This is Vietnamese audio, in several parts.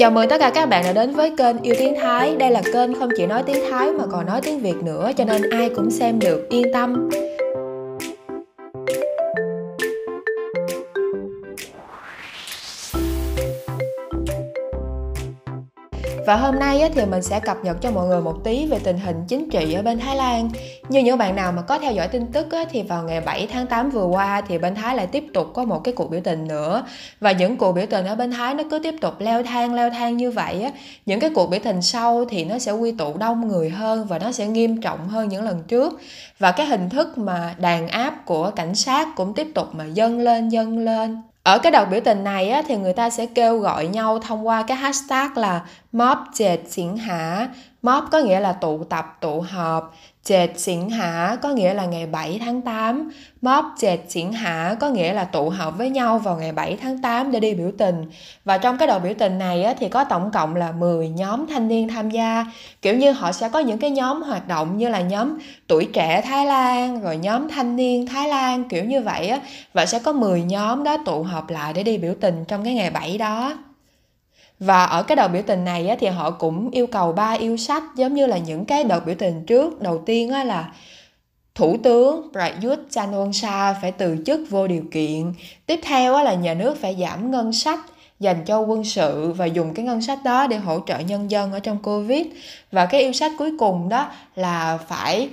Chào mừng tất cả các bạn đã đến với kênh Yêu Tiếng Thái. Đây là kênh không chỉ nói tiếng Thái mà còn nói tiếng Việt nữa Cho nên ai cũng xem được, yên tâm. Và hôm nay thì mình sẽ cập nhật cho mọi người một tí về tình hình chính trị ở bên Thái Lan. Như những bạn nào mà có theo dõi tin tức thì vào ngày 7 tháng 8 vừa qua thì bên Thái lại tiếp tục có một cái cuộc biểu tình nữa. Và những cuộc biểu tình ở bên Thái nó cứ tiếp tục leo thang leo thang như vậy á. Những cái cuộc biểu tình sau thì nó sẽ quy tụ đông người hơn và nó sẽ nghiêm trọng hơn những lần trước. Và cái hình thức mà đàn áp của cảnh sát cũng tiếp tục mà dâng lên dâng lên ở cái đợt biểu tình này á, thì người ta sẽ kêu gọi nhau thông qua cái hashtag là mob dệt xỉn hả. Mob có nghĩa là tụ tập tụ họp. Chệt xỉn hả có nghĩa là ngày 7 tháng 8, Mob Chệt xỉn hả có nghĩa là tụ họp với nhau vào ngày 7 tháng 8 để đi biểu tình. Và trong cái đợt biểu tình này á, thì có tổng cộng là 10 nhóm thanh niên tham gia. Kiểu như họ sẽ có những cái nhóm hoạt động như là nhóm tuổi trẻ Thái Lan, rồi nhóm thanh niên Thái Lan kiểu như vậy á. Và sẽ có 10 nhóm đó tụ họp lại để đi biểu tình trong cái ngày 7 đó và ở cái đợt biểu tình này á, thì họ cũng yêu cầu ba yêu sách giống như là những cái đợt biểu tình trước đầu tiên á, là Thủ tướng Prayut chan ocha phải từ chức vô điều kiện. Tiếp theo á, là nhà nước phải giảm ngân sách dành cho quân sự và dùng cái ngân sách đó để hỗ trợ nhân dân ở trong Covid. Và cái yêu sách cuối cùng đó là phải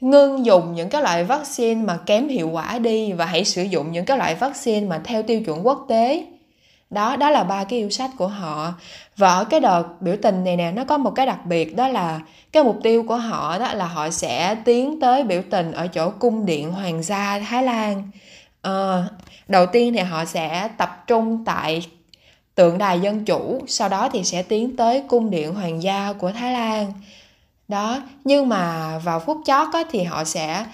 ngưng dùng những cái loại vaccine mà kém hiệu quả đi và hãy sử dụng những cái loại vaccine mà theo tiêu chuẩn quốc tế đó đó là ba cái yêu sách của họ. Và ở cái đợt biểu tình này nè nó có một cái đặc biệt đó là cái mục tiêu của họ đó là họ sẽ tiến tới biểu tình ở chỗ cung điện hoàng gia thái lan. À, đầu tiên thì họ sẽ tập trung tại tượng đài dân chủ sau đó thì sẽ tiến tới cung điện hoàng gia của thái lan. Đó nhưng mà vào phút chót á, thì họ sẽ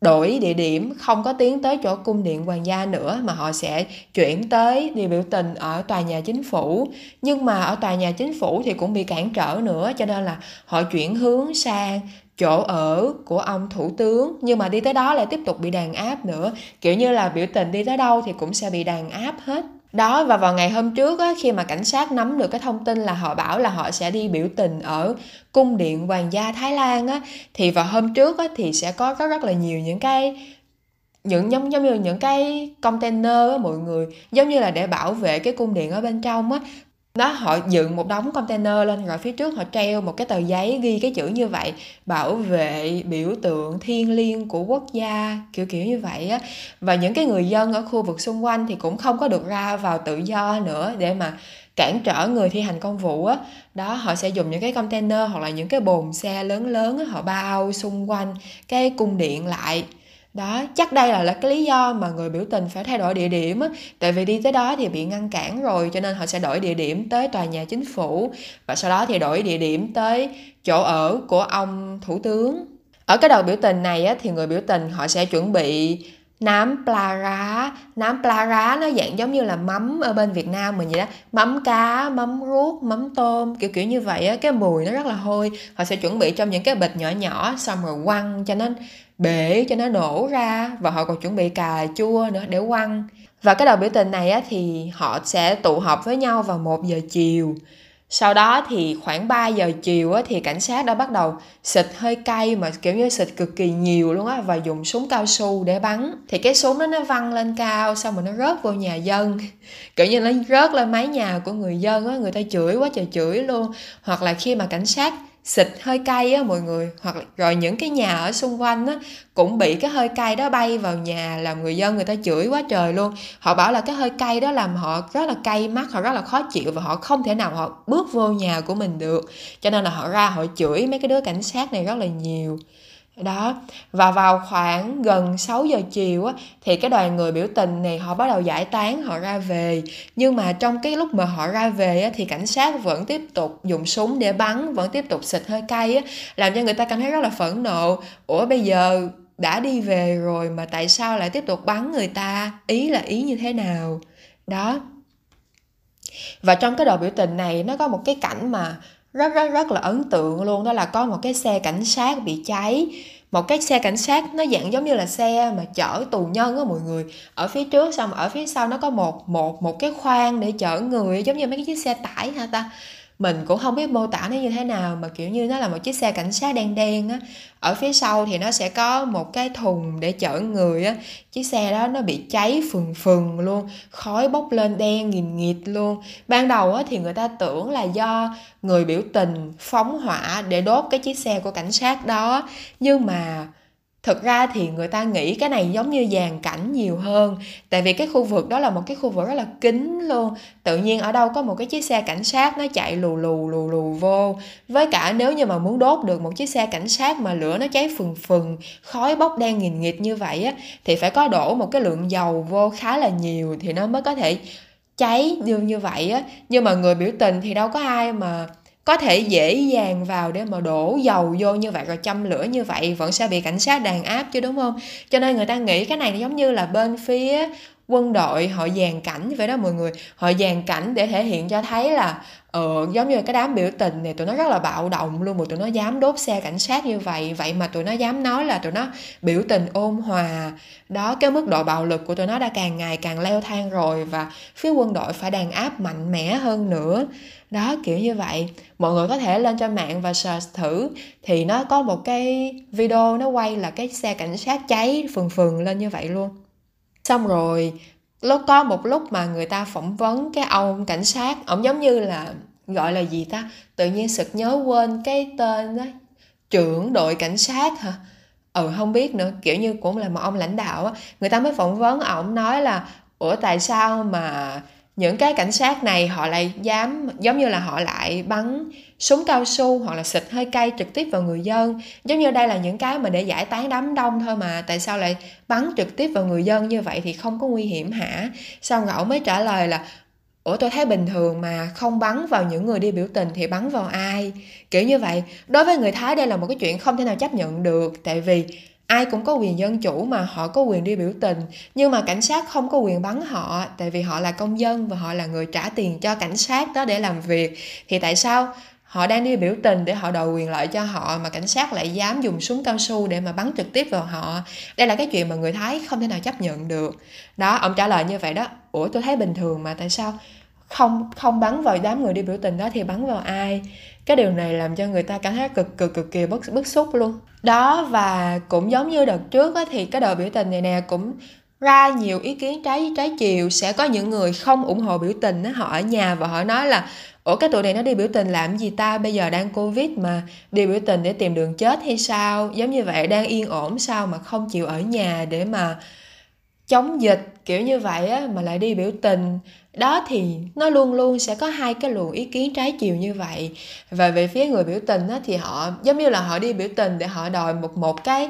đổi địa điểm, không có tiến tới chỗ cung điện hoàng gia nữa mà họ sẽ chuyển tới đi biểu tình ở tòa nhà chính phủ. Nhưng mà ở tòa nhà chính phủ thì cũng bị cản trở nữa, cho nên là họ chuyển hướng sang chỗ ở của ông thủ tướng. Nhưng mà đi tới đó lại tiếp tục bị đàn áp nữa. Kiểu như là biểu tình đi tới đâu thì cũng sẽ bị đàn áp hết đó và vào ngày hôm trước á, khi mà cảnh sát nắm được cái thông tin là họ bảo là họ sẽ đi biểu tình ở cung điện hoàng gia Thái Lan á thì vào hôm trước á, thì sẽ có rất rất là nhiều những cái những giống giống như những cái container á mọi người giống như là để bảo vệ cái cung điện ở bên trong á đó họ dựng một đống container lên rồi phía trước họ treo một cái tờ giấy ghi cái chữ như vậy bảo vệ biểu tượng thiêng liêng của quốc gia kiểu kiểu như vậy á. Và những cái người dân ở khu vực xung quanh thì cũng không có được ra vào tự do nữa để mà cản trở người thi hành công vụ á. Đó họ sẽ dùng những cái container hoặc là những cái bồn xe lớn lớn á, họ bao xung quanh cái cung điện lại đó chắc đây là, là cái lý do mà người biểu tình phải thay đổi địa điểm á. Tại vì đi tới đó thì bị ngăn cản rồi cho nên họ sẽ đổi địa điểm tới tòa nhà chính phủ. Và sau đó thì đổi địa điểm tới chỗ ở của ông thủ tướng. Ở cái đầu biểu tình này á, thì người biểu tình họ sẽ chuẩn bị nám pla nám pla nó dạng giống như là mắm ở bên Việt Nam mình vậy đó. Mắm cá mắm ruốc mắm tôm kiểu kiểu như vậy á. Cái mùi nó rất là hôi. Họ sẽ chuẩn bị trong những cái bịch nhỏ nhỏ xong rồi quăng cho nó bể cho nó nổ ra. Và họ còn chuẩn bị cà chua nữa để quăng. Và cái đầu biểu tình này á, thì họ sẽ tụ họp với nhau vào 1 giờ chiều sau đó thì khoảng 3 giờ chiều á, thì cảnh sát đã bắt đầu xịt hơi cay mà kiểu như xịt cực kỳ nhiều luôn á và dùng súng cao su để bắn. Thì cái súng đó nó văng lên cao xong rồi nó rớt vô nhà dân. Kiểu như nó rớt lên mái nhà của người dân á người ta chửi quá trời chửi luôn. Hoặc là khi mà cảnh sát xịt hơi cay á mọi người, hoặc rồi những cái nhà ở xung quanh á, cũng bị cái hơi cay đó bay vào nhà làm người dân người ta chửi quá trời luôn. Họ bảo là cái hơi cay đó làm họ rất là cay mắt, họ rất là khó chịu và họ không thể nào họ bước vô nhà của mình được. Cho nên là họ ra họ chửi mấy cái đứa cảnh sát này rất là nhiều đó, và vào khoảng gần 6 giờ chiều á, thì cái đoàn người biểu tình này họ bắt đầu giải tán họ ra về. Nhưng mà trong cái lúc mà họ ra về á, thì cảnh sát vẫn tiếp tục dùng súng để bắn, vẫn tiếp tục xịt hơi cay á, làm cho người ta cảm thấy rất là phẫn nộ. Ủa, bây giờ đã đi về rồi mà tại sao lại tiếp tục bắn người ta? Ý là ý như thế nào? Đó. Và trong cái đợt biểu tình này, nó có một cái cảnh mà rất rất rất là ấn tượng luôn. Đó là có một cái xe cảnh sát bị cháy. Một cái xe cảnh sát nó dạng giống như là xe mà chở tù nhân á mọi người. Ở phía trước xong, ở phía sau nó có một một một cái khoang để chở người, giống như mấy cái chiếc xe tải ha ta? Mình cũng không biết mô tả nó như thế nào, mà, kiểu như, nó là một chiếc xe cảnh sát đen đen á. Ở phía sau thì nó sẽ có một cái thùng để chở người á. Chiếc xe đó nó bị cháy phừng phừng luôn, khói bốc lên đen nghìn nghịt luôn. Ban đầu á thì người ta tưởng là do người biểu tình phóng hỏa để đốt cái chiếc xe của cảnh sát đó, nhưng mà thực ra thì người ta nghĩ cái này giống như dàn cảnh nhiều hơn. Tại vì cái khu vực đó là một cái khu vực rất là kín luôn. Tự nhiên ở đâu có một cái chiếc xe cảnh sát nó chạy lù lù lù lù vô. Với cả nếu như mà muốn đốt được một chiếc xe cảnh sát mà lửa nó cháy phừng phừng, khói bốc đen nghìn nghịt như vậy á, thì phải có đổ một cái lượng dầu vô khá là nhiều thì nó mới có thể cháy như như vậy á. Nhưng mà người biểu tình thì đâu có ai mà có thể dễ dàng vào để mà đổ dầu vô như vậy rồi châm lửa như vậy vẫn sẽ bị cảnh sát đàn áp chứ, đúng không? Cho nên người ta nghĩ cái này giống như là bên phía quân đội họ dàn cảnh vậy đó mọi người. Họ dàn cảnh để thể hiện cho thấy là ờ, giống như cái đám biểu tình này tụi nó rất là bạo động luôn mà tụi nó dám đốt xe cảnh sát như vậy. Vậy mà tụi nó dám nói là tụi nó biểu tình ôn hòa. Đó cái mức độ bạo lực của tụi nó đã càng ngày càng leo thang rồi và phía quân đội phải đàn áp mạnh mẽ hơn nữa. Đó kiểu như vậy. Mọi người có thể lên cho mạng và search thử. Thì nó có một cái video nó quay là cái xe cảnh sát cháy phừng phừng lên như vậy luôn xong rồi, lúc có một lúc mà người ta phỏng vấn cái ông cảnh sát, ông giống như là, gọi là gì ta? Tự nhiên sực nhớ quên cái tên đó trưởng đội cảnh sát hả? Ừ không biết nữa, kiểu như cũng là một ông lãnh đạo á. Người ta mới phỏng vấn, ổng nói là, ủa, tại sao mà những cái cảnh sát này họ lại dám, giống như là họ lại bắn súng cao su hoặc là xịt hơi cay trực tiếp vào người dân. Giống như đây là những cái mà để giải tán đám đông thôi mà, tại sao lại bắn trực tiếp vào người dân như vậy thì không có nguy hiểm hả? Sau ngẫu mới trả lời là, ủa, tôi thấy bình thường mà, không bắn vào những người đi biểu tình thì bắn vào ai? Kiểu như vậy. Đối với người thái đây là một cái chuyện không thể nào chấp nhận được, tại vì ai cũng có quyền dân chủ mà họ có quyền đi biểu tình, nhưng mà cảnh sát không có quyền bắn họ, tại vì họ là công dân và họ là người trả tiền cho cảnh sát đó để làm việc. Thì tại sao họ đang đi biểu tình để họ đòi quyền lợi cho họ mà cảnh sát lại dám dùng súng cao su để mà bắn trực tiếp vào họ? Đây là cái chuyện mà người thái không thể nào chấp nhận được. Đó, ông trả lời như vậy đó. Ủa, tôi thấy bình thường mà, tại sao không không bắn vào đám người đi biểu tình đó thì bắn vào ai? Cái điều này làm cho người ta cảm thấy cực cực cực kỳ bức bức xúc luôn. Đó và cũng giống như đợt trước á, thì cái đợt biểu tình này nè cũng ra nhiều ý kiến trái trái chiều. Sẽ có những người không ủng hộ biểu tình họ ở nhà và họ nói là ủa cái tụi này nó đi biểu tình làm gì ta? Bây giờ đang covid mà đi biểu tình để tìm đường chết hay sao? Giống như vậy đang yên ổn sao mà không chịu ở nhà để mà chống dịch kiểu như vậy á mà lại đi biểu tình đó thì nó luôn luôn sẽ có hai cái luồng ý kiến trái chiều như vậy. Và về phía người biểu tình á, thì họ, giống như là họ đi biểu tình để họ đòi một một cái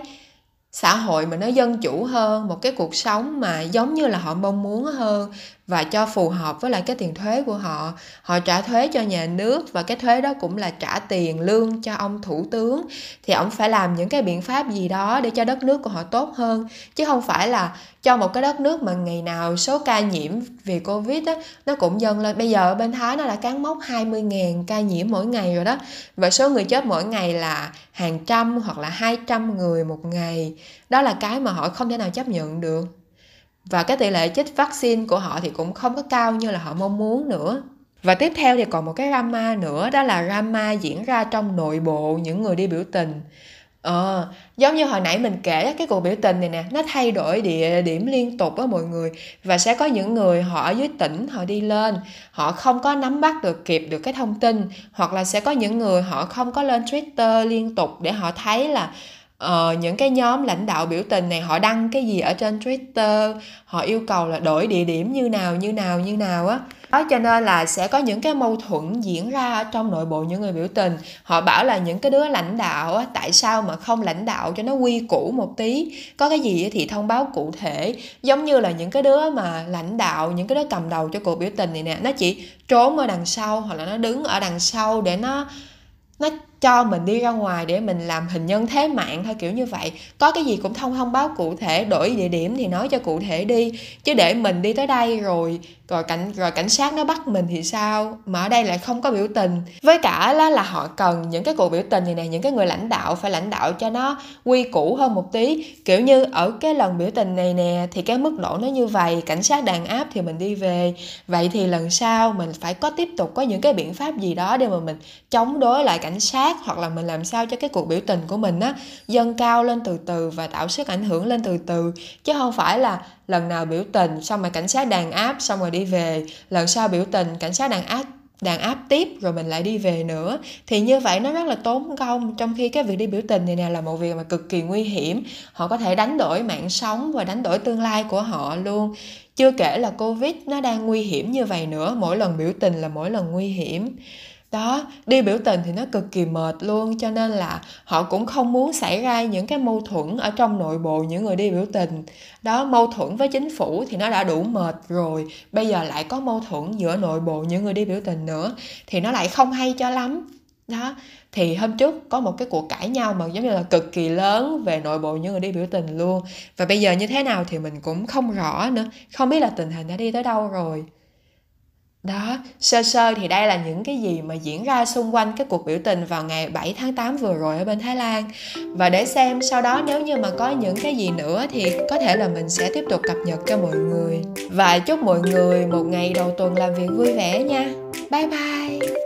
xã hội mà nó dân chủ hơn, một cái cuộc sống mà giống như là họ mong muốn hơn và cho phù hợp với lại cái tiền thuế của họ. Họ trả thuế cho nhà nước và cái thuế đó cũng là trả tiền lương cho ông thủ tướng. Thì ông phải làm những cái biện pháp gì đó để cho đất nước của họ tốt hơn. Chứ không phải là cho một cái đất nước mà ngày nào số ca nhiễm vì covid á, nó cũng dần lên. Bây giờ bên thái nó đã cán mốc 20.000 ca nhiễm mỗi ngày rồi đó. Và số người chết mỗi ngày là hàng trăm hoặc là 200 người một ngày. Đó là cái mà họ không thể nào chấp nhận được và cái tỷ lệ chích vaccine của họ thì cũng không có cao như là họ mong muốn nữa. Và tiếp theo thì còn một cái drama nữa đó là drama diễn ra trong nội bộ những người đi biểu tình. Ờ, giống như hồi nãy mình kể cái cuộc biểu tình này nè, nó thay đổi địa điểm liên tục á mọi người. Và sẽ có những người họ ở dưới tỉnh họ đi lên, họ không có nắm bắt được kịp được cái thông tin. Hoặc là sẽ có những người họ không có lên Twitter liên tục để họ thấy là uh, những cái nhóm lãnh đạo biểu tình này họ đăng cái gì ở trên Twitter? Họ yêu cầu là đổi địa điểm như nào như nào như nào á. Đó cho nên là sẽ có những cái mâu thuẫn diễn ra ở trong nội bộ những người biểu tình. Họ bảo là những cái đứa lãnh đạo á, tại sao mà không lãnh đạo cho nó quy củ một tí? Có cái gì thì thông báo cụ thể. Giống như là những cái đứa mà lãnh đạo những cái đứa cầm đầu cho cuộc biểu tình này nè nó chỉ trốn ở đằng sau hoặc là nó đứng ở đằng sau để nó nó cho mình đi ra ngoài để mình làm hình nhân thế mạng thôi kiểu như vậy. Có cái gì cũng thông thông báo cụ thể, đổi địa điểm thì nói cho cụ thể đi. Chứ để mình đi tới đây rồi rồi cảnh rồi cảnh sát nó bắt mình thì sao? Mà ở đây lại không có biểu tình. Với cả là là họ cần những cái cuộc biểu tình này nè, những cái người lãnh đạo phải lãnh đạo cho nó quy củ hơn một tí. Kiểu như ở cái lần biểu tình này nè, thì cái mức độ nó như vậy, cảnh sát đàn áp thì mình đi về. Vậy thì lần sau mình phải có tiếp tục có những cái biện pháp gì đó để mà mình chống đối lại cảnh sát hoặc là mình làm sao cho cái cuộc biểu tình của mình á, dâng cao lên từ từ và tạo sức ảnh hưởng lên từ từ. Chứ không phải là lần nào biểu tình, xong rồi cảnh sát đàn áp, xong rồi đi về. Lần sau biểu tình, cảnh sát đàn áp đàn áp tiếp, rồi mình lại đi về nữa. Thì như vậy nó rất là tốn công, trong khi cái việc đi biểu tình này nè là một việc mà cực kỳ nguy hiểm. Họ có thể đánh đổi mạng sống và đánh đổi tương lai của họ luôn. Chưa kể là covid nó đang nguy hiểm như vậy nữa. Mỗi lần biểu tình là mỗi lần nguy hiểm đó, đi biểu tình thì nó cực kỳ mệt luôn, cho nên là họ cũng không muốn xảy ra những cái mâu thuẫn ở trong nội bộ những người đi biểu tình. Đó, mâu thuẫn với chính phủ thì nó đã đủ mệt rồi, bây giờ lại có mâu thuẫn giữa nội bộ những người đi biểu tình nữa thì nó lại không hay cho lắm. Đó, thì hôm trước có một cái cuộc cãi nhau mà giống như là cực kỳ lớn về nội bộ những người đi biểu tình luôn. Và bây giờ như thế nào thì mình cũng không rõ nữa, không biết là tình hình đã đi tới đâu rồi đó, sơ sơ thì đây là những cái gì mà diễn ra xung quanh cái cuộc biểu tình vào ngày 7 tháng 8 vừa rồi ở bên Thái Lan. Và để xem sau đó nếu như mà có những cái gì nữa thì có thể là mình sẽ tiếp tục cập nhật cho mọi người. Và chúc mọi người một ngày đầu tuần làm việc vui vẻ nha. Bye bye.